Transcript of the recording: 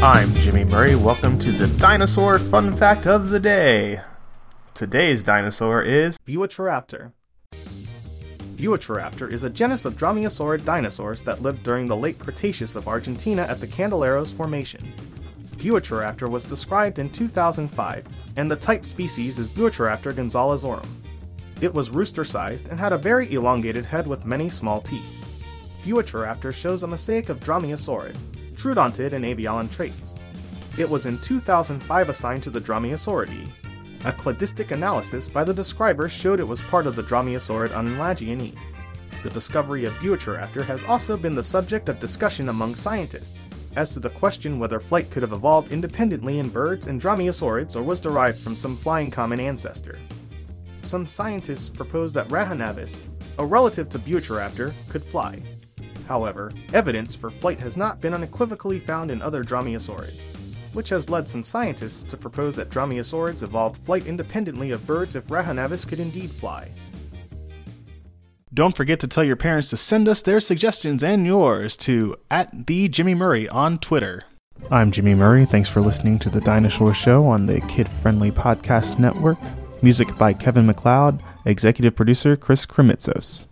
Murray. Welcome to the dinosaur fun fact of the day. Today's dinosaur is Buitroraptor. Buitroraptor is a genus of dromaeosaurid dinosaurs that lived during the late Cretaceous of Argentina at the Candeleros Formation. Buitroraptor was described in 2005, and the type species is Buitroraptor gonzalezorum. It was rooster-sized and had a very elongated head with many small teeth. Buitroraptor shows a mosaic of dromaeosaurid, troodontid and avialan traits. It was in 2005 assigned to the Dromaeosauridae. A cladistic analysis by the describer showed it was part of the Dromaeosaurid unlagianae. The discovery of Buitroraptor has also been the subject of discussion among scientists, as to the question whether flight could have evolved independently in birds and dromaeosaurids or was derived from some flying common ancestor. Some scientists propose that Rahonavis, a relative to Buitroraptor, could fly. However, evidence for flight has not been unequivocally found in other dromaeosaurids, which has led some scientists to propose that dromaeosaurids evolved flight independently of birds if Rahonavis could indeed fly. Don't forget to tell your parents to send us their suggestions and yours to at the Jimmy Murray on Twitter. I'm Jimmy Murray. Thanks for listening to the Dinosaur Show on the Kid Friendly Podcast Network. Music by Kevin MacLeod, executive producer Chris Kremitzos.